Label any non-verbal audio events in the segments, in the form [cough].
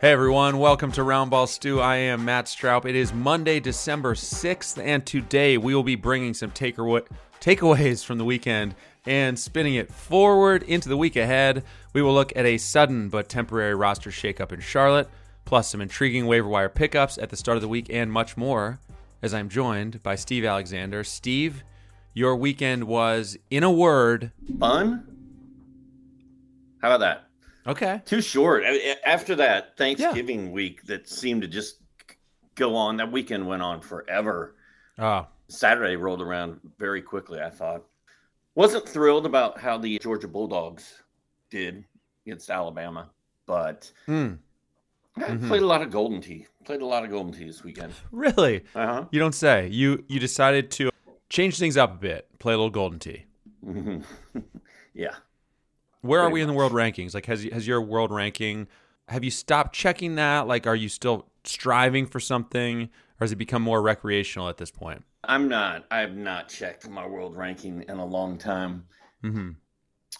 Hey everyone, welcome to Roundball Stew. I am Matt Straub. It is Monday, December 6th, and today we will be bringing some takeawa- takeaways from the weekend and spinning it forward into the week ahead. We will look at a sudden but temporary roster shakeup in Charlotte, plus some intriguing waiver wire pickups at the start of the week, and much more. As I'm joined by Steve Alexander. Steve, your weekend was, in a word, fun. How about that? Okay. Too short. After that Thanksgiving yeah. week that seemed to just go on, that weekend went on forever. Oh. Saturday rolled around very quickly, I thought. Wasn't thrilled about how the Georgia Bulldogs did against Alabama, but mm. Mm-hmm. played a lot of Golden Tee. Played a lot of Golden Tee this weekend. Really? Uh-huh. You don't say. You you decided to change things up a bit, play a little Golden Tee. [laughs] yeah. Where are we much. in the world rankings? Like, has has your world ranking? Have you stopped checking that? Like, are you still striving for something, or has it become more recreational at this point? I'm not. I have not checked my world ranking in a long time. Mm-hmm.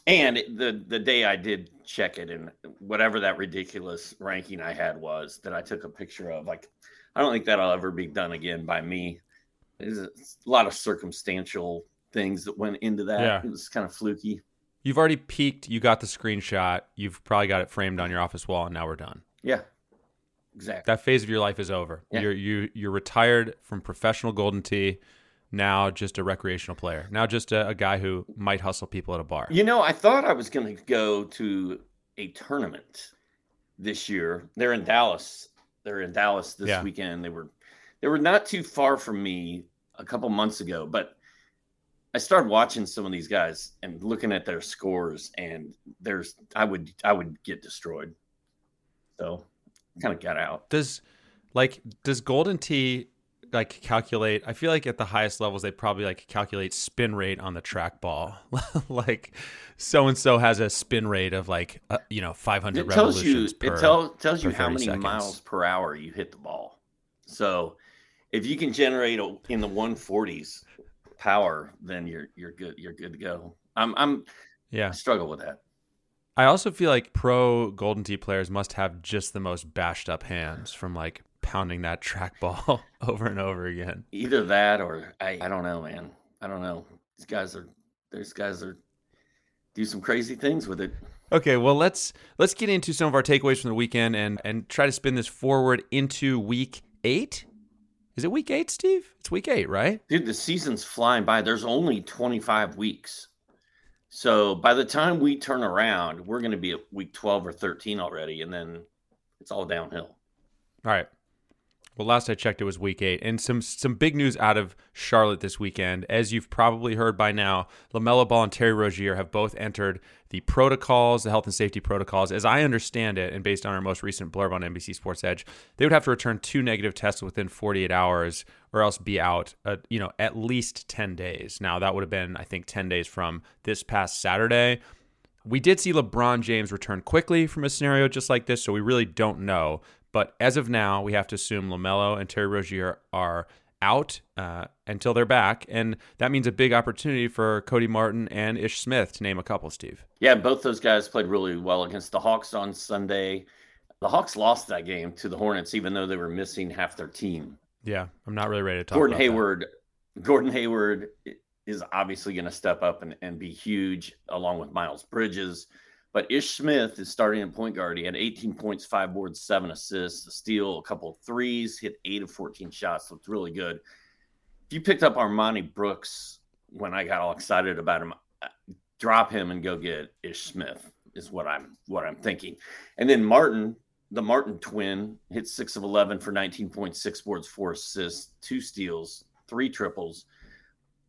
And the the day I did check it, and whatever that ridiculous ranking I had was that I took a picture of, like, I don't think that'll ever be done again by me. There's a lot of circumstantial things that went into that. Yeah. It was kind of fluky. You've already peaked. You got the screenshot. You've probably got it framed on your office wall, and now we're done. Yeah, exactly. That phase of your life is over. Yeah. You're you you're retired from professional Golden Tee. Now just a recreational player. Now just a, a guy who might hustle people at a bar. You know, I thought I was going to go to a tournament this year. They're in Dallas. They're in Dallas this yeah. weekend. They were they were not too far from me a couple months ago, but I started watching some of these guys and looking at their scores, and there's I would I would get destroyed. So kind of got out. Does like does Golden Tee like calculate? I feel like at the highest levels they probably like calculate spin rate on the trackball. [laughs] like so and so has a spin rate of like uh, you know 500 it tells you per, it tell, tells you how many seconds. miles per hour you hit the ball. So if you can generate a, in the 140s power, then you're you're good. You're good to go. I'm I'm yeah I struggle with that. I also feel like pro Golden Tee players must have just the most bashed up hands from like pounding that trackball [laughs] over and over again. Either that or I I don't know, man. I don't know. These guys are these guys are do some crazy things with it. Okay, well let's let's get into some of our takeaways from the weekend and and try to spin this forward into week eight. Is it week eight, Steve? It's week eight, right? Dude, the season's flying by. There's only 25 weeks. So by the time we turn around, we're going to be at week 12 or 13 already. And then it's all downhill. All right. Well, last I checked, it was week eight, and some some big news out of Charlotte this weekend. As you've probably heard by now, LaMelo Ball and Terry Rozier have both entered the protocols, the health and safety protocols. As I understand it, and based on our most recent blurb on NBC Sports Edge, they would have to return two negative tests within 48 hours, or else be out, uh, you know, at least 10 days. Now that would have been, I think, 10 days from this past Saturday. We did see LeBron James return quickly from a scenario just like this, so we really don't know. But as of now, we have to assume LaMelo and Terry Rozier are out uh, until they're back. And that means a big opportunity for Cody Martin and Ish Smith, to name a couple, Steve. Yeah, both those guys played really well against the Hawks on Sunday. The Hawks lost that game to the Hornets, even though they were missing half their team. Yeah, I'm not really ready to talk Gordon Hayward. That. Gordon Hayward is obviously going to step up and, and be huge, along with Miles Bridges. But Ish Smith is starting at point guard. He had 18 points, five boards, seven assists, a steal, a couple of threes, hit eight of 14 shots. Looked really good. If you picked up Armoni Brooks when I got all excited about him, uh, drop him and go get Ish Smith is what I'm what I'm thinking. And then Martin, the Martin twin, hit six of 11 for 19.6 boards, four assists, two steals, three triples.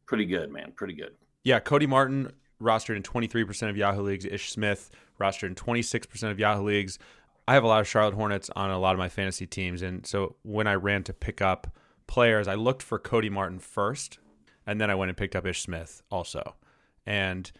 Pretty good, man. Pretty good. Yeah, Cody Martin rostered in 23% of Yahoo leagues. Ish Smith rostered in 26% of Yahoo leagues. I have a lot of Charlotte Hornets on a lot of my fantasy teams, and so when I ran to pick up players, I looked for Cody Martin first, and then I went and picked up Ish Smith also. And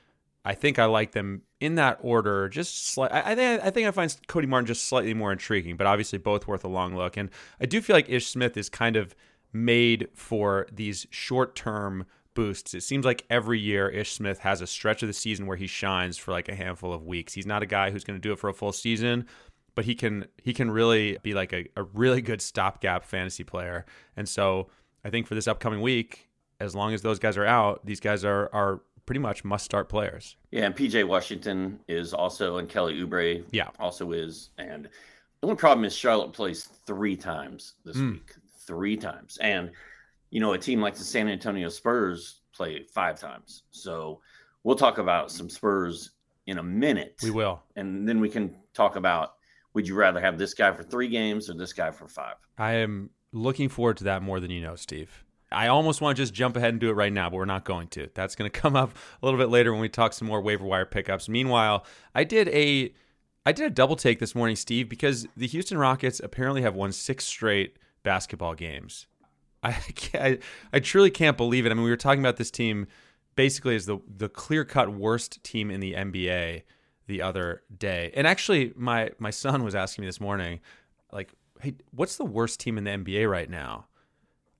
I think I like them in that order. Just slight. I, I think I think I find Cody Martin just slightly more intriguing, but obviously both worth a long look. And I do feel like Ish Smith is kind of made for these short term boosts. It seems like every year Ish Smith has a stretch of the season where he shines for like a handful of weeks. He's not a guy who's going to do it for a full season, but he can he can really be like a, a really good stopgap fantasy player. And so I think for this upcoming week, as long as those guys are out, these guys are are pretty much must start players. Yeah, and PJ Washington is also, and Kelly Oubre yeah. also is. And the only problem is Charlotte plays three times this mm. week, three times. And, you know, a team like the San Antonio Spurs play five times. So we'll talk about some Spurs in a minute. We will. And then we can talk about would you rather have this guy for three games or this guy for five? I am looking forward to that more than you know, Steve. I almost want to just jump ahead and do it right now, but we're not going to. That's going [laughs] to come up a little bit later when we talk some more waiver wire pickups. Meanwhile, I did a I did a double take this morning, Steve, because the Houston Rockets apparently have won six straight basketball games. [laughs] I I, I truly can't believe it. I mean, we were talking about this team basically as the the clear cut worst team in the NBA the other day, and actually, my my son was asking me this morning, like, hey, what's the worst team in the NBA right now?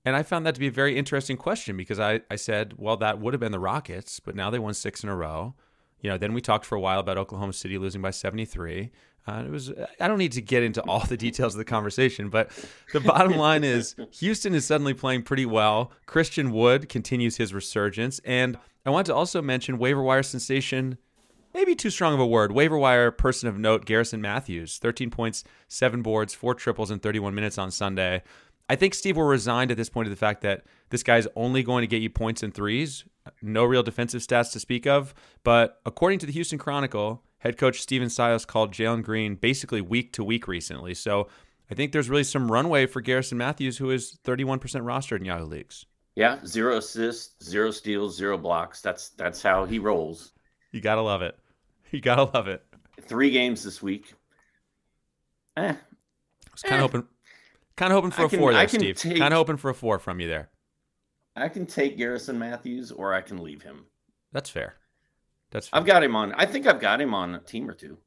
And I found that to be a very interesting question because I, I said, well, that would have been the Rockets, but now they won six in a row. You know, then we talked for a while about Oklahoma City losing by 73. Uh, it was I don't need to get into all the details of the conversation, but the bottom line is Houston is suddenly playing pretty well. Christian Wood continues his resurgence, and I want to also mention waiver wire sensation. Maybe too strong of a word. Waiver wire person of note, Garrison Mathews, 13 points, seven boards, four triples in 31 minutes on Sunday. I think Steve will resigned at this point to the fact that this guy's only going to get you points and threes, no real defensive stats to speak of. But according to the Houston Chronicle, head coach Stephen Silas called Jalen Green basically week to week recently. So I think there's really some runway for Garrison Mathews, who is 31% rostered in Yahoo leagues. Yeah, zero assists, zero steals, zero blocks. That's that's how he rolls. You gotta love it. You gotta love it. Three games this week. Eh. I was kind of eh. hoping Kind of hoping for I a can, four there, Steve. Take, kind of hoping for a four from you there. I can take Garrison Mathews, or I can leave him. That's fair. That's. Fair. I've got him on. I think I've got him on a team or two.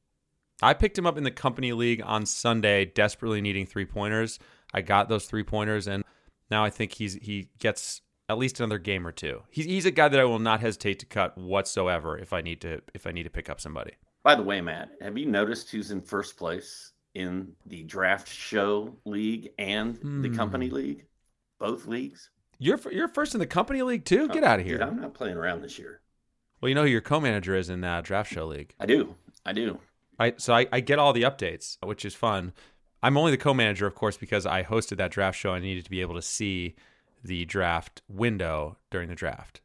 I picked him up in the company league on Sunday, desperately needing three pointers. I got those three pointers, and now I think he's he gets at least another game or two. He's he's a guy that I will not hesitate to cut whatsoever if I need to if I need to pick up somebody. By the way, Matt, have you noticed who's in first place in the draft show league and mm. the company hmm. league, both leagues. You're you're first in the company league too. Get oh, out of here! Dude, I'm not playing around this year. Well, you know who your co-manager is in that draft show league. I do. I do. I so I, I get all the updates, which is fun. I'm only the co-manager, of course, because I hosted that draft show. I needed to be able to see the draft window during the draft.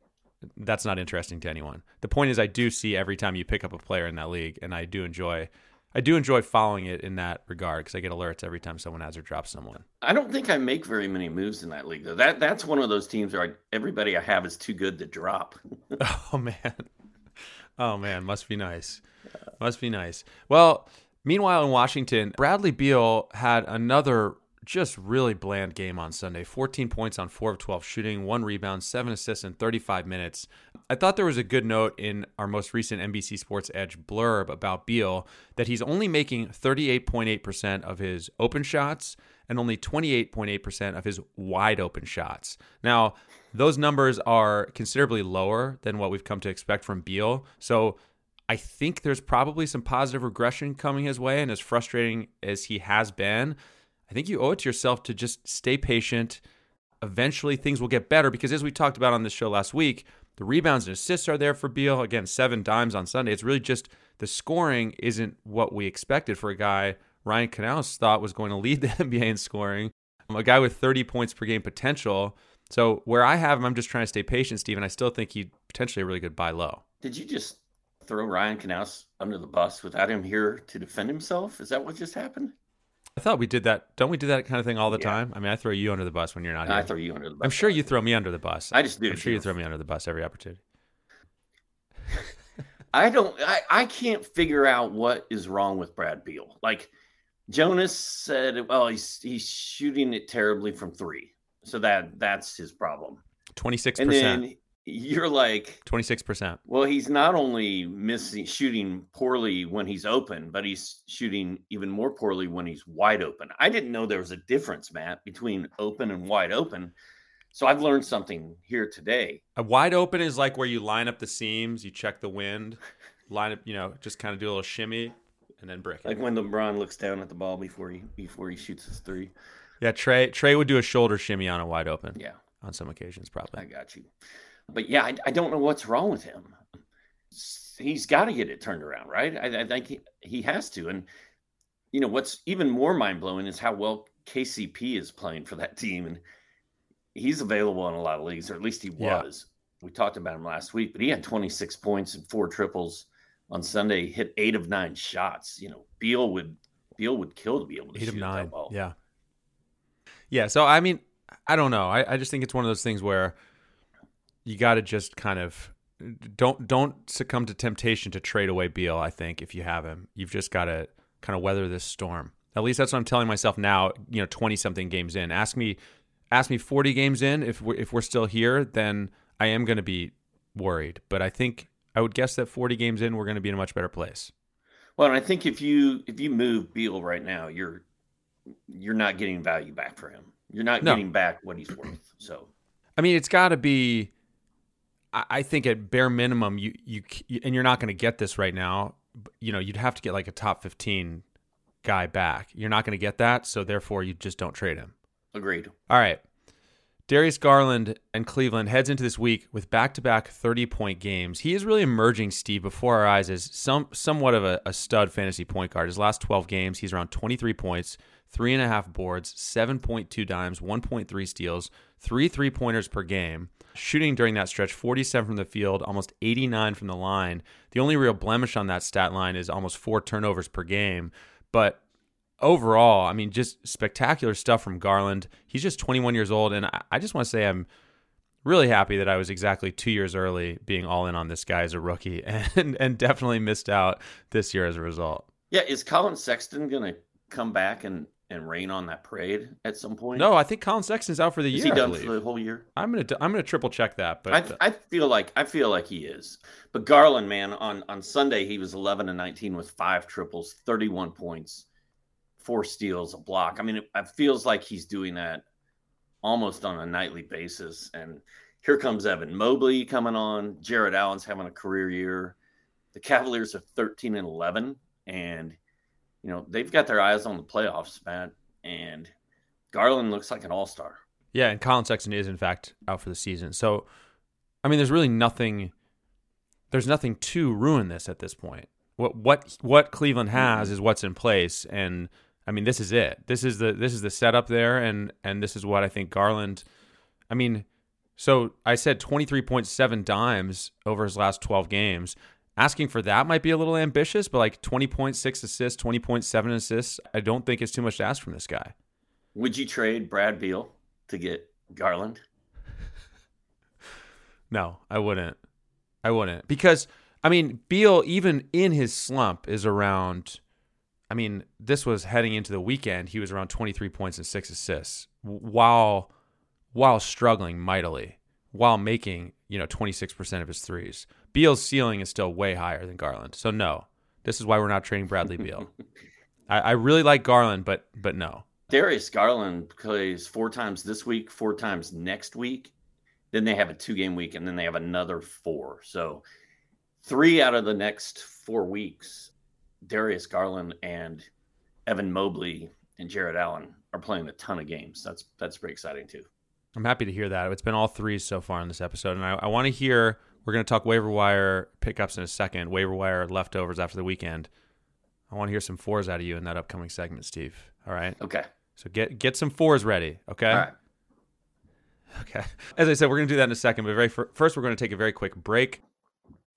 That's not interesting to anyone. The point is, I do see every time you pick up a player in that league, and I do enjoy I do enjoy following it in that regard because I get alerts every time someone has or drops someone. I don't think I make very many moves in that league though. That that's one of those teams where I, everybody I have is too good to drop. [laughs] oh man, oh man, must be nice. Must be nice. Well, meanwhile in Washington, Bradley Beal had another just really bland game on Sunday. 14 points on 4 of 12 shooting, one rebound, seven assists in 35 minutes. I thought there was a good note in our most recent NBC Sports Edge blurb about Beal that he's only making 38.8% of his open shots and only 28.8% of his wide open shots. Now, those numbers are considerably lower than what we've come to expect from Beal. So I think there's probably some positive regression coming his way. And as frustrating as he has been, I think you owe it to yourself to just stay patient. Eventually, things will get better because, as we talked about on this show last week, the rebounds and assists are there for Beal. Again, seven dimes on Sunday. It's really just the scoring isn't what we expected for a guy Ryan Canals thought was going to lead the [laughs] NBA in scoring, a guy with 30 points per game potential. So where I have him, I'm just trying to stay patient, Stephen. I still think he potentially a really good buy low. Did you just throw Ryan Canals under the bus without him here to defend himself? Is that what just happened? I thought we did that. Don't we do that kind of thing all the yeah. time? I mean, I throw you under the bus when you're not here. I throw you under the bus. I'm sure you throw me under the bus. I just do. I'm sure you throw me under the bus every opportunity. [laughs] I don't. I, I can't figure out what is wrong with Brad Beal. Like Jonas said, well, he's he's shooting it terribly from three, so that that's his problem. Twenty six And percent. then you're like, Twenty six percent. well, he's not only missing shooting poorly when he's open, but he's shooting even more poorly when he's wide open. I didn't know there was a difference, Matt, between open and wide open. So I've learned something here today. A wide open is like where you line up the seams, you check the wind, [laughs] line up, you know, just kind of do a little shimmy, and then brick it. Like when LeBron looks down at the ball before he before he shoots his three. Yeah, Trey Trey would do a shoulder shimmy on a wide open Yeah, on some occasions, probably. I got you. But yeah, I, I don't know what's wrong with him. He's got to get it turned around, right? I, I think he, he has to. And you know what's even more mind blowing is how well KCP is playing for that team, and he's available in a lot of leagues, or at least he Yeah. was. We talked about him last week, but he had 26 points and four triples on Sunday. Hit eight of nine shots. You know, Beal would Beal would kill to be able to Eight shoot of nine. that well. Yeah. Yeah. So I mean, I don't know. I, I just think it's one of those things where you got to just kind of don't don't succumb to temptation to trade away Beal. I think if you have him, you've just got to kind of weather this storm. At least that's what I'm telling myself now. You know, twenty something games in. Ask me, ask me forty games in. If we're, if we're still here, then I am going to be worried. But I think I would guess that forty games in, we're going to be in a much better place. Well, I think if you if you move Beal right now, you're you're not getting value back for him. You're not No. getting back what he's worth. So I mean, it's got to be. I think at bare minimum, you you and you're not going to get this right now. You know, you'd have to get like a top 15 guy back. You're not going to get that, so therefore you just don't trade him. agreed. All right. Darius Garland and Cleveland heads into this week with back-to-back 30-point games. He is really emerging, Steve, before our eyes as some somewhat of a, a stud fantasy point guard. His last 12 games, he's around 23 points, three and a half boards, 7.2 dimes, 1.3 steals, three three-pointers per game. Shooting during that stretch, 47 from the field, almost 89 from the line. The only real blemish on that stat line is almost four turnovers per game. But overall, I mean, just spectacular stuff from Garland. He's just 21 years old, and I, I just want to say I'm really happy that I was exactly two years early being all in on this guy as a rookie, [laughs] and and definitely missed out this year as a result. Yeah, is Collin Sexton going to come back and and rain on that parade at some point? No, I think Collin Sexton's out for the is year. he done for the whole year? I'm gonna I'm gonna triple check that, but I, I feel like I feel like he is. But Garland, man, on on Sunday he was 11 and 19 with five triples, 31 points, four steals, a block. I mean, it, it feels like he's doing that almost on a nightly basis. And here comes Evan Mobley coming on. Jarrett Allen's having a career year. The Cavaliers are 13 and 11, and you know they've got their eyes on the playoffs, Matt. And Garland looks like an all star. Yeah, and Collin Sexton is in fact out for the season. So, I mean, there's really nothing. There's nothing to ruin this at this point. What what what Cleveland has mm-hmm. is what's in place, and I mean, this is it. This is the this is the setup there, and and this is what I think Garland. I mean, so I said 23.7 dimes over his last 12 games. Asking for that might be a little ambitious, but like 20.6 assists, 20.7 assists, I don't think it's too much to ask from this guy. Would you trade Brad Beal to get Garland? [laughs] No, I wouldn't. I wouldn't because I mean Beal even in his slump is around. I mean, this was heading into the weekend. He was around 23 points and six assists while while struggling mightily, while making you know 26 percent of his threes. Beal's ceiling is still way higher than Garland. So no, this is why we're not trading Bradley [laughs] Beal. I, I really like Garland, but but no. Darius Garland plays four times this week, four times next week. Then they have a two game week, and then they have another four. So, three out of the next four weeks, Darius Garland and Evan Mobley and Jarrett Allen are playing a ton of games. That's that's pretty exciting too. I'm happy to hear that. It's been all threes so far in this episode, and I, I want to hear. We're going to talk waiver wire pickups in a second. Waiver wire leftovers after the weekend. I want to hear some fours out of you in that upcoming segment, Steve. All right. Okay. So get get some fours ready. Okay. All right. Okay. As I said, we're going to do that in a second, but very fir- first, we're going to take a very quick break.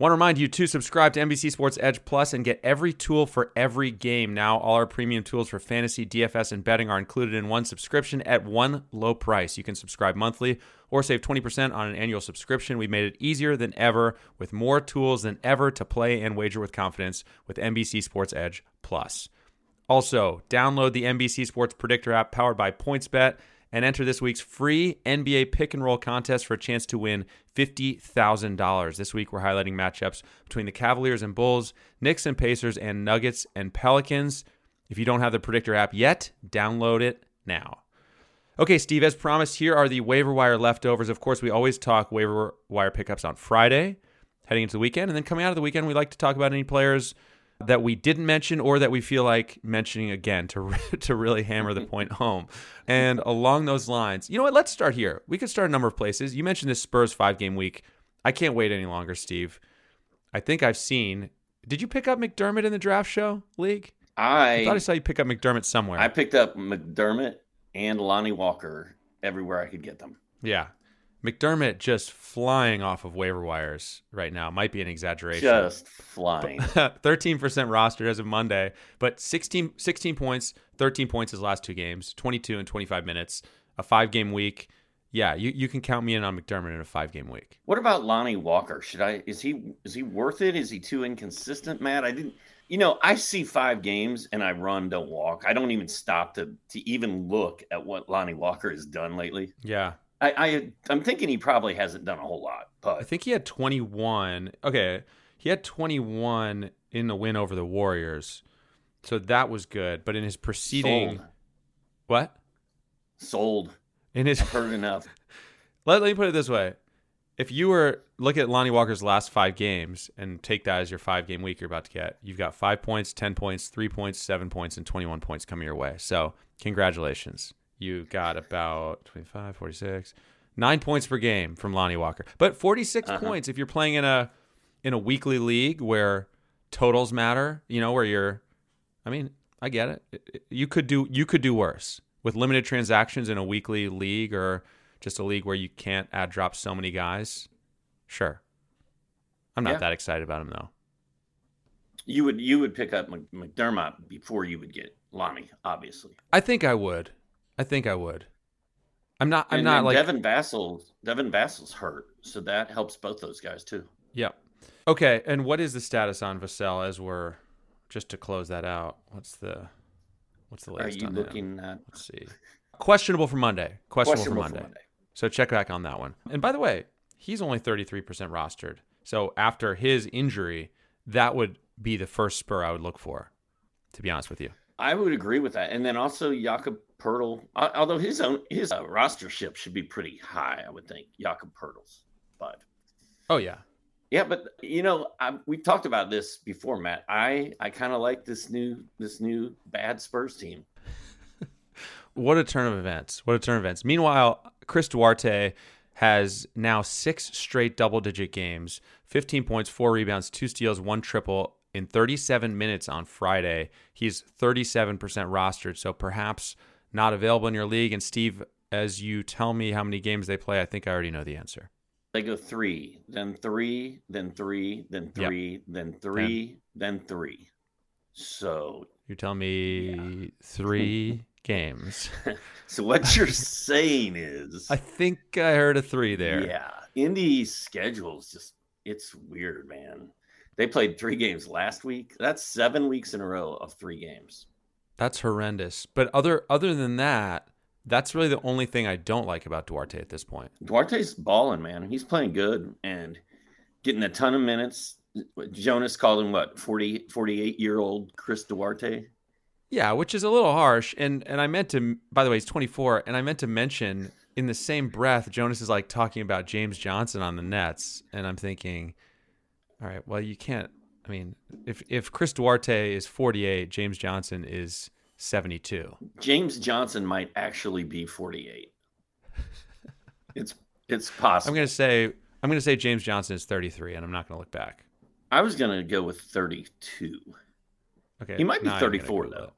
Want to remind you to subscribe to NBC Sports Edge Plus and get every tool for every game. Now, all our premium tools for fantasy, DFS, and betting are included in one subscription at one low price. You can subscribe monthly or save 20% on an annual subscription. We've made it easier than ever with more tools than ever to play and wager with confidence with NBC Sports Edge Plus. Also, download the NBC Sports Predictor app powered by PointsBet and enter this week's free NBA pick and roll contest for a chance to win $50,000. This week, we're highlighting matchups between the Cavaliers and Bulls, Knicks and Pacers, and Nuggets and Pelicans. If you don't have the Predictor app yet, download it now. Okay, Steve, as promised, here are the waiver wire leftovers. Of course, we always talk waiver wire pickups on Friday, heading into the weekend. And then coming out of the weekend, we like to talk about any players that we didn't mention or that we feel like mentioning again to [laughs] to really hammer the point home. And [laughs] along those lines, you know what? Let's start here. We could start a number of places. You mentioned this Spurs five game week. I can't wait any longer, Steve. I think I've seen. Did you pick up McDermott in the draft show league? I, I thought I saw you pick up McDermott somewhere. I picked up McDermott and Lonnie Walker everywhere I could get them. Yeah, McDermott just flying off of waiver wires right now might be an exaggeration. Just flying. [laughs] 13% rostered as of Monday, but 16, 16 points, 13 points his last two games, 22 and 25 minutes, a five game week. Yeah, you, you can count me in on McDermott in a five game week. What about Lonnie Walker? Should I is he is he worth it? Is he too inconsistent, Matt? I didn't you know, I see five games and I run, don't walk. I don't even stop to to even look at what Lonnie Walker has done lately. Yeah. I, I I'm thinking he probably hasn't done a whole lot, but I think he had 21. Okay, he had 21 in the win over the Warriors, so that was good. But in his preceding, Sold. what? sold. In his, I've heard enough. [laughs] let, let me put it this way: if you were look at Lonnie Walker's last five games and take that as your five game week you're about to get, you've got five points, ten points, three points, seven points, and 21 points coming your way. So congratulations. You got about 25, 46, nine points per game from Lonnie Walker. But 46 Uh-huh. points if you're playing in a in a weekly league where totals matter. You know where you're. I mean, I get it. You could do you could do worse with limited transactions in a weekly league or just a league where you can't add drop so many guys. Sure. I'm not Yeah. that excited about him though. You would you would pick up McDermott before you would get Lonnie, obviously. I think I would. I think I would. I'm not. I'm and, not and like. Devin Vassell. Devin Vassell's hurt, so that helps both those guys too. Yeah. Okay. And what is the status on Vassell as we're just to close that out? What's the what's the Are latest you on looking at Let's see. Questionable for Monday. Questionable, questionable for for Monday. Monday? So check back on that one. And by the way, he's only 33% rostered. So after his injury, that would be the first spur I would look for, to be honest with you. I would agree with that. And then also Jakob Poeltl, although his own his uh, rostership should be pretty high, I would think Jakob Poeltl's. But Oh, yeah. yeah, but you know, I, we talked about this before, Matt. I I kind of like this new this new bad Spurs team. [laughs] What a turn of events. What a turn of events. Meanwhile, Chris Duarte has now six straight double digit games 15 points, four rebounds, two steals, one triple in 37 minutes on Friday. He's 37% rostered, so perhaps not available in your league. And Steve, as you tell me how many games they play, I think I already know the answer. They go three, then three, then three, then three, yep. then three, Ten. then three. So you're telling me yeah. three [laughs] games. [laughs] so what you're saying is I think I heard a three there. Yeah. Indy's schedule is just it's weird, man. They played three games last week. That's seven weeks in a row of three games. That's horrendous. But other other than that, that's really the only thing I don't like about Duarte at this point. Duarte's balling, man. He's playing good and getting a ton of minutes. Jonas called him what 40 48 year old Chris Duarte. Yeah, which is a little harsh. And and I meant to by the way, he's 24 and I meant to mention in the same breath Jonas is like talking about James Johnson on the Nets and I'm thinking all right, well you can't I mean, if if Chris Duarte is 48, James Johnson is 72. James Johnson might actually be 48. [laughs] it's it's possible. I'm going to say I'm to say James Johnson is 33 and I'm not going to look back. I was going to go with 32. Okay. He might be 34 though.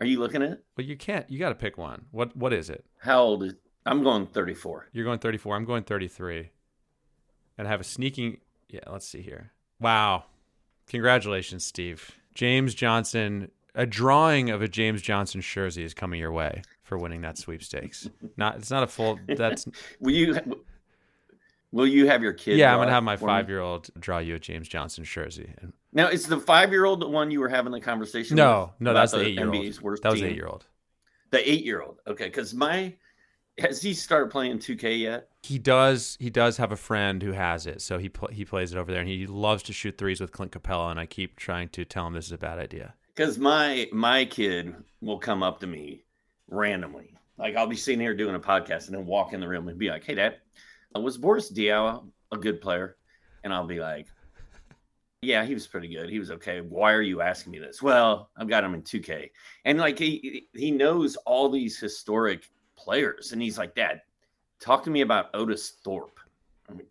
Are you looking at it? Well, you can't. You got to pick one. What What is it? How old is? I'm going 34. You're going 34. I'm going 33. And I have a sneaking. Yeah, let's see here. Wow. Congratulations, Steve. James Johnson. A drawing of a James Johnson jersey is coming your way for winning that sweepstakes. Not. It's not a full. That's. [laughs] Will you? Will you have your kid? Yeah, I'm gonna have my five year old draw you a James Johnson jersey. Now, is the five year old the one you were having the conversation? No, no, that's the eight year old. That was eight year old. The eight year old. Okay, because my has he started playing 2K yet? He does. He does have a friend who has it, so he pl- he plays it over there, and he loves to shoot threes with Clint Capela. And I keep trying to tell him this is a bad idea. Because my my kid will come up to me randomly, like I'll be sitting here doing a podcast, and then walk in the room and be like, "Hey, Dad, uh, was Boris Diaw a good player?" And I'll be like, "Yeah, he was pretty good. He was okay. Why are you asking me this?" Well, I've got him in 2K, and like he he knows all these historic players, and he's like, "Dad, talk to me about Otis Thorpe." I mean,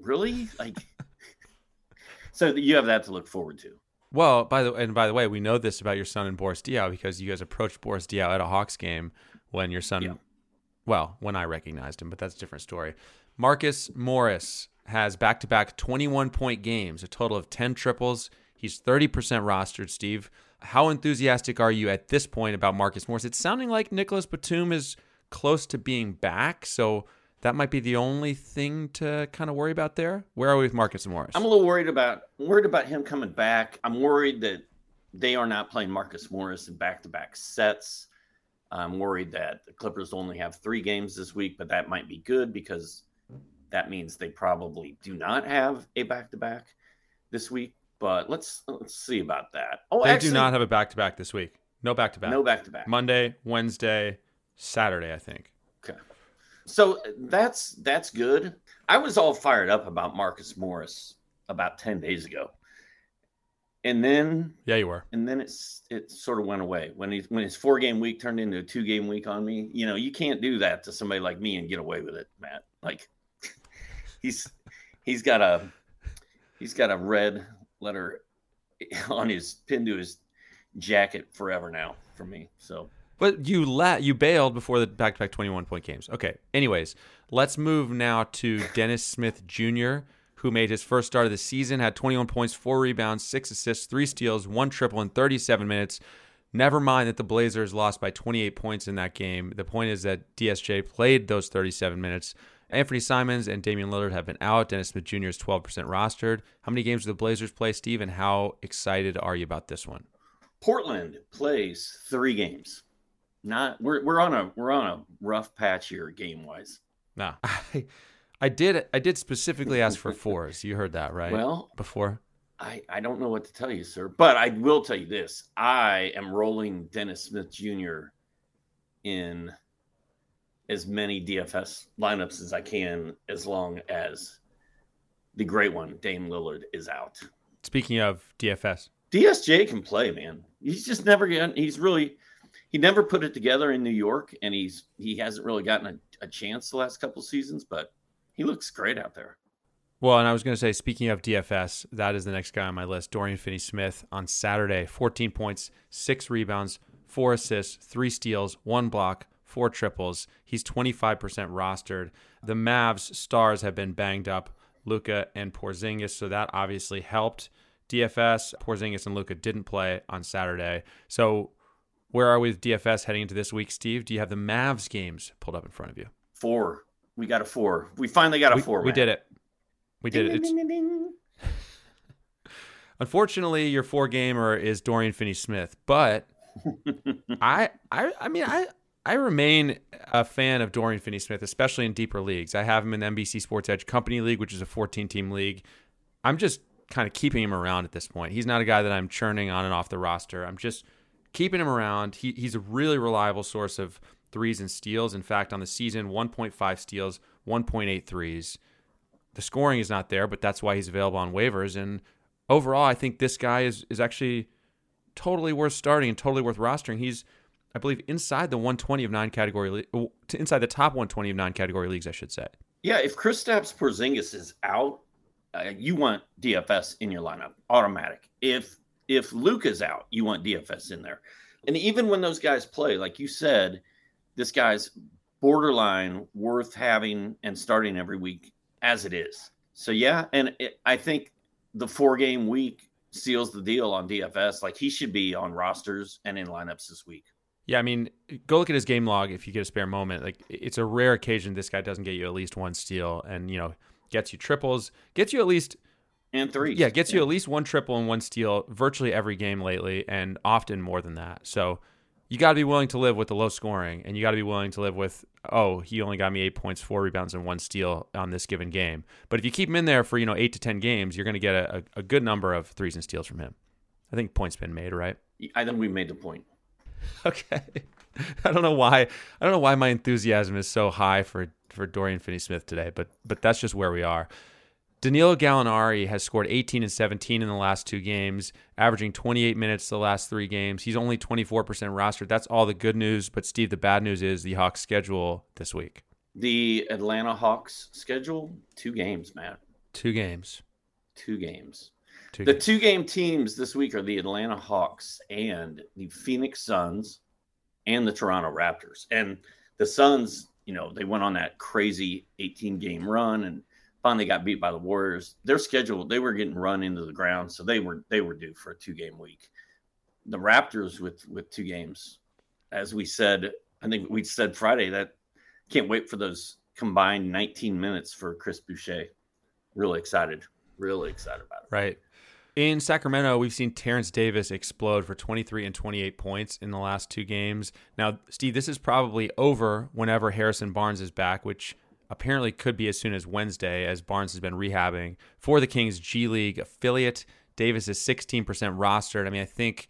really? Like, [laughs] so you have that to look forward to. Well, by the way, and by the way, we know this about your son and Boris Diaw because you guys approached Boris Diaw at a Hawks game when your son yeah. Well, when I recognized him, but that's a different story. Marcus Morris has back to back 21 point games, a total of 10 triples. He's 30% rostered, Steve. How enthusiastic are you at this point about Marcus Morris? It's sounding like Nicolas Batum is close to being back, so that might be the only thing to kind of worry about there. Where are we with Marcus Morris? I'm a little worried about worried about him coming back. I'm worried that they are not playing Marcus Morris in back to back sets. I'm worried that the Clippers only have three games this week, but that might be good because that means they probably do not have a back to back this week. But let's let's see about that. Oh, they actually, do not have a back to back this week. No back to back. No back to back. Monday, Wednesday, Saturday, I think. Okay. So uh, that's that's good. I was all fired up about Marcus Morris about 10 days ago and then yeah, you were. And then it's it sort of went away when he when his four game week turned into a two game week on me. You know, you can't do that to somebody like me and get away with it, Matt. Like [laughs] he's he's got a he's got a red letter [laughs] on his pinned to his jacket forever now for me. So but you la- you bailed before the back to back 21 point games. Okay. Anyways, let's move now to Dennis Smith Jr who made his first start of the season, had 21 points, four rebounds, six assists, three steals, one triple in 37 minutes. Never mind that the Blazers lost by 28 points in that game. The point is that DSJ played those 37 minutes. Anfernee Simons and Damian Lillard have been out. Dennis Smith Jr. is 12% rostered. How many games do the Blazers play, Steve, and how excited are you about this one? Portland plays three games. Not we're we're on a we're on a rough patch here game wise. Nah. [laughs] I did. I did specifically ask for [laughs] fours. You heard that, right? Well, before. I, I don't know what to tell you, sir, but I will tell you this: I am rolling Dennis Smith Jr. in as many DFS lineups as I can, as long as the great one, Dame Lillard, is out. Speaking of DFS, DSJ can play, man. He's just never gotten. He's really he never put it together in New York, and he's he hasn't really gotten a, a chance the last couple seasons, but he looks great out there. Well, and I was going to say, speaking of DFS, that is the next guy on my list, Dorian Finney Smith on Saturday. 14 points, six rebounds, four assists, three steals, one block, four triples. He's 25% rostered. The Mavs stars have been banged up, Luka and Porzingis, so that obviously helped. DFS, Porzingis and Luka didn't play on Saturday. So where are we with DFS heading into this week, Steve? Do you have the Mavs games pulled up in front of you? Four. We got a four. We finally got a we, four. We man. did it. We did ding, it. Ding, ding, [laughs] Unfortunately, your four gamer is Dorian Finney Smith, but [laughs] I, I, I mean, I, I remain a fan of Dorian Finney Smith, especially in deeper leagues. I have him in the NBC Sports Edge Company League, which is a 14 team league. I'm just kind of keeping him around at this point. He's not a guy that I'm churning on and off the roster. I'm just keeping him around. He, he's a really reliable source of threes and steals. In fact, on the season, 1.5 steals, 1.8 threes. The scoring is not there, but that's why he's available on waivers. And overall, I think this guy is is actually totally worth starting and totally worth rostering. He's, I believe, inside the 120 of nine category, inside the top 120 of nine category leagues, I should say. Yeah, if Kristaps Porzingis is out, uh, you want DFS in your lineup, automatic. If if Luka's out, you want DFS in there. And even when those guys play, like you said, this guy's borderline worth having and starting every week as it is. So yeah, and it, I think the four game week seals the deal on DFS. Like he should be on rosters and in lineups this week. Yeah, I mean, go look at his game log if you get a spare moment. Like it's a rare occasion this guy doesn't get you at least one steal, and you know gets you triples, gets you at least and three. Yeah, gets you at least one triple and one steal virtually every game lately, and often more than that. So you got to be willing to live with the low scoring, and you got to be willing to live with, oh, he only got me eight points, four rebounds, and one steal on this given game. But if you keep him in there for you know eight to ten games, you're going to get a, a good number of threes and steals from him. I think points been made, right? I think we made the point. [laughs] Okay. I don't know why. I don't know why my enthusiasm is so high for for Dorian Finney-Smith today, but but that's just where we are. Danilo Gallinari has scored 18 and 17 in the last two games, averaging 28 minutes the last three games. He's only 24% rostered. That's all the good news. But Steve, the bad news is the Hawks schedule this week. The Atlanta Hawks schedule two games, Matt. Two games. Two games. Two the two game teams this week are the Atlanta Hawks and the Phoenix Suns and the Toronto Raptors. And the Suns, you know, they went on that crazy 18 game run and finally got beat by the Warriors. Their schedule, they were getting run into the ground, so they were they were due for a two game week. The Raptors with with two games, as we said, I think we said Friday that can't wait for those combined 19 minutes for Chris Boucher. Really excited, really excited about it. Right. In Sacramento, we've seen Terence Davis explode for 23 and 28 points in the last two games. Now, Steve, this is probably over whenever Harrison Barnes is back, which apparently could be as soon as Wednesday, as Barnes has been rehabbing for the Kings G League affiliate. Davis is 16% rostered. I mean, I think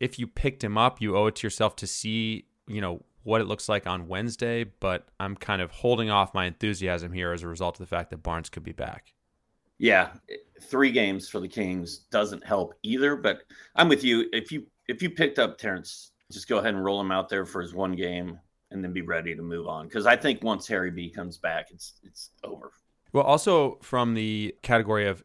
if you picked him up, you owe it to yourself to see, you know, what it looks like on Wednesday, but I'm kind of holding off my enthusiasm here as a result of the fact that Barnes could be back. Yeah, three games for the Kings doesn't help either, but I'm with you. If you if you picked up Terence, just go ahead and roll him out there for his one game and then be ready to move on. Because I think once Harry B comes back, it's it's over. Well, also from the category of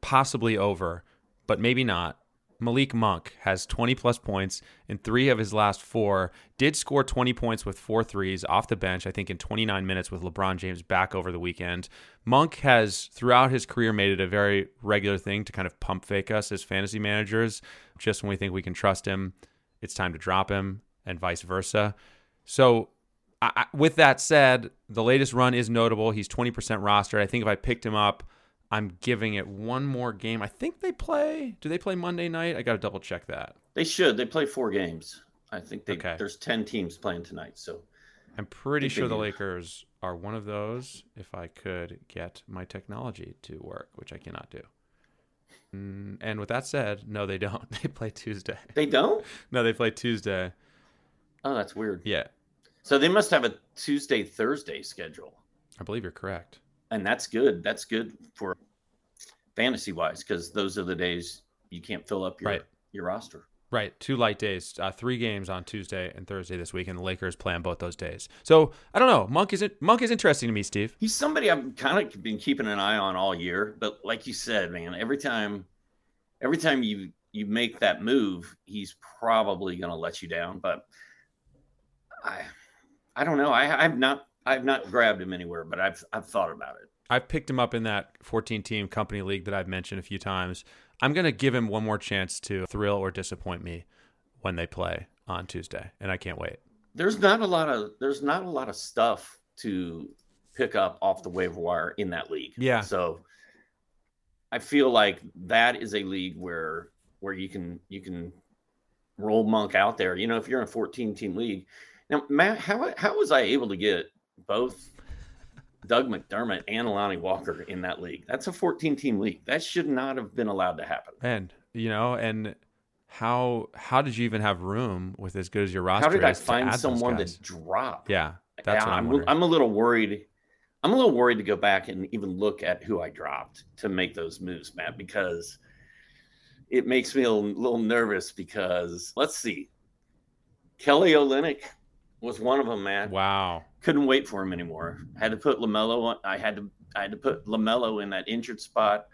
possibly over, but maybe not. Malik Monk has 20 plus points in three of his last four. Did score 20 points with four threes off the bench, I think, in 29 minutes with LeBron James back over the weekend. Monk has, throughout his career, made it a very regular thing to kind of pump fake us as fantasy managers. Just when we think we can trust him, it's time to drop him, and vice versa. So, I, with that said, the latest run is notable. He's 20% rostered. I think if I picked him up, I'm giving it one more game. I think they play. Do they play Monday night? I got to double check that. They should. They play four games. I think they, okay. there's 10 teams playing tonight. So I'm pretty sure the Lakers are one of those if I could get my technology to work, which I cannot do. Mm, and with that said, no, they don't. [laughs] They play Tuesday. They don't? no, they play Tuesday. Oh, that's weird. Yeah. So they must have a Tuesday Thursday schedule. I believe you're correct. And that's good. That's good for fantasy wise because those are the days you can't fill up your right. your roster. Right, two light days, uh, three games on Tuesday and Thursday this week, and the Lakers play on both those days. So I don't know. Monk is Monk is interesting to me, Steve. He's somebody I've kind of been keeping an eye on all year, but like you said, man, every time, every time you you make that move, he's probably going to let you down. But I, I don't know. I, I've not I've not grabbed him anywhere, but I've I've thought about it. I've picked him up in that 14 team company league that I've mentioned a few times. I'm going to give him one more chance to thrill or disappoint me when they play on Tuesday, and I can't wait. There's not a lot of there's not a lot of stuff to pick up off the waiver wire in that league. Yeah. So I feel like that is a league where where you can you can roll Monk out there. You know, if you're in a 14 team league. Now, Matt, how how was I able to get both Doug McDermott and Lonnie Walker in that league. That's a 14 team league. That should not have been allowed to happen. And you know, and how how did you even have room with as good as your roster? How did I find someone to drop? Yeah, that's Yeah, what I'm, I'm. I'm a little worried. I'm a little worried to go back and even look at who I dropped to make those moves, Matt, because it makes me a little nervous. Because let's see, Kelly Olynyk was one of them, man. wow. Couldn't wait for him anymore. Had to put LaMelo. On, I had to. I had to put LaMelo in that injured spot.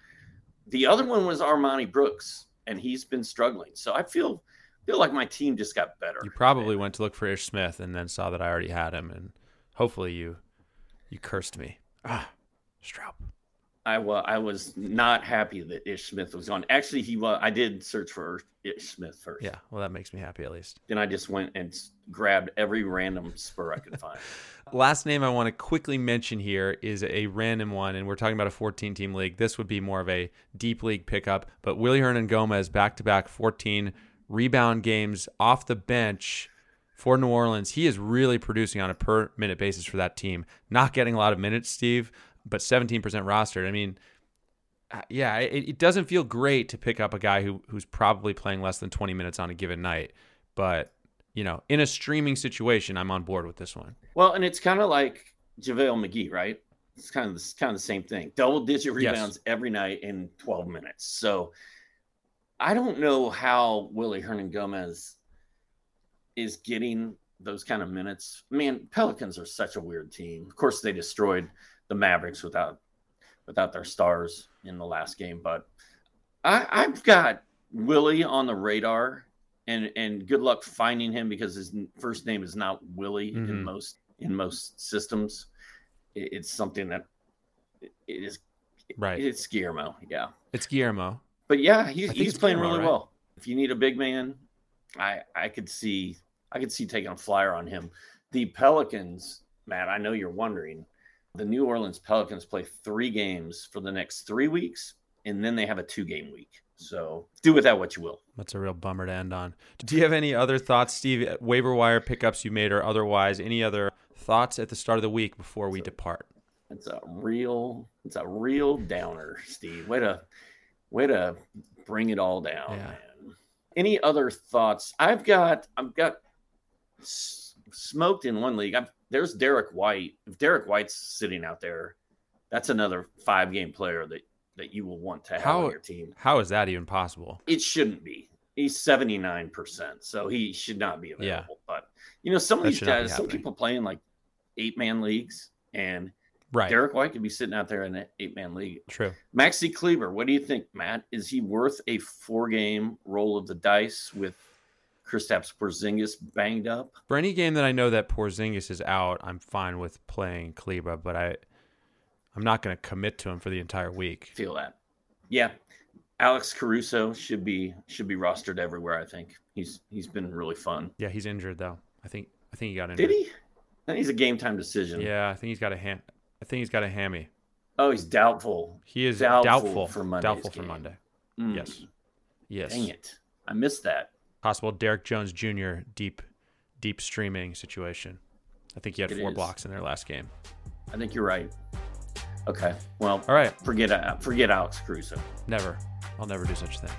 The other one was Armoni Brooks, and he's been struggling. So I feel feel like my team just got better. You probably went to look for Ish Smith and then saw that I already had him, and hopefully you you cursed me. Ah, Straub. I was I was not happy that Ish Smith was gone. Actually, he was. I did search for Ish Smith first. Yeah, well, that makes me happy at least. Then I just went and grabbed every random spur I could find. [laughs] Last name I want to quickly mention here is a random one, and we're talking about a 14 team league. This would be more of a deep league pickup, but Willie Hernangómez back to back 14 rebound games off the bench for New Orleans. He is really producing on a per minute basis for that team. Not getting a lot of minutes, Steve, but 17% rostered. I mean, uh, yeah, it, it doesn't feel great to pick up a guy who who's probably playing less than 20 minutes on a given night, but you know, in a streaming situation, I'm on board with this one. Well, and it's kind of like JaVale McGee, right? It's kind of the, kind of the same thing. Double digit Yes. rebounds every night in 12 minutes. So I don't know how Willie Hernangómez is getting those kind of minutes. Man, Pelicans are such a weird team. Of course, they destroyed the Mavericks without without their stars in the last game, but I, I've got Willie on the radar, and and good luck finding him because his first name is not Willie Mhm. in most in most systems. It- it's something that it it is. Right. It's Guillermo, yeah. It's Guillermo. But yeah, he, he's playing Guillermo, really right? well. If you need a big man, I I could see I could see taking a flyer on him. The Pelicans, Matt, I know you're wondering. The New Orleans Pelicans play three games for the next three weeks, and then they have a two game week. So do with that what you will. That's a real bummer to end on. Do you have any other thoughts, Steve? Waiver wire pickups you made or otherwise? Any other thoughts at the start of the week before we depart? It's a real it's a real downer, Steve. Way to way to bring it all down, Yeah. Any other thoughts? I've got I've got s- smoked in one league. I've, there's Derrick White. If Derrick White's sitting out there, that's another five game player that that you will want to have How- on your team. How is that even possible? It shouldn't be. He's 79%, so he should not be Yeah. available. But you know, some of That these should not be guys, some people playing like eight man leagues and Right. Derrick White could be sitting out there in an eight man league. True. Maxi Kleber, what do you think, Matt? Is he worth a four game roll of the dice with Kristaps Porzingis banged up? For any game that I know that Porzingis is out, I'm fine with playing Kleber, but I, I'm not going to commit to him for the entire week. Feel that? Yeah, Alex Caruso should be should be rostered everywhere. I think he's he's been really fun. Yeah, he's injured though. I think I think he got injured. Did he? I think he's a game time decision. Yeah, I think he's got a ham. I think he's got a hammy. Oh, he's doubtful. He is Doubtful doubtful, for Monday's doubtful for. Monday. Mm, Yes. Yes. Dang it! I missed that. Possible Derrick Jones Jr. deep, deep streaming situation. I think he had It four is. blocks in their last game. I think you're right. Okay. Well, All right. forget uh, forget Alex Caruso. Never. I'll never do such a thing.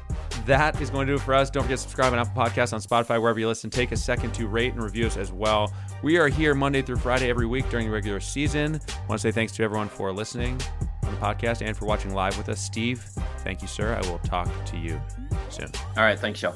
That is going to do it for us. Don't forget to subscribe on Apple Podcasts, on Spotify, wherever you listen. Take a second to rate and review us as well. We are here Monday through Friday every week during the regular season. I want to say thanks to everyone for listening on the podcast and for watching live with us. Steve, thank you, sir. I will talk to you soon. All right. Thanks, y'all.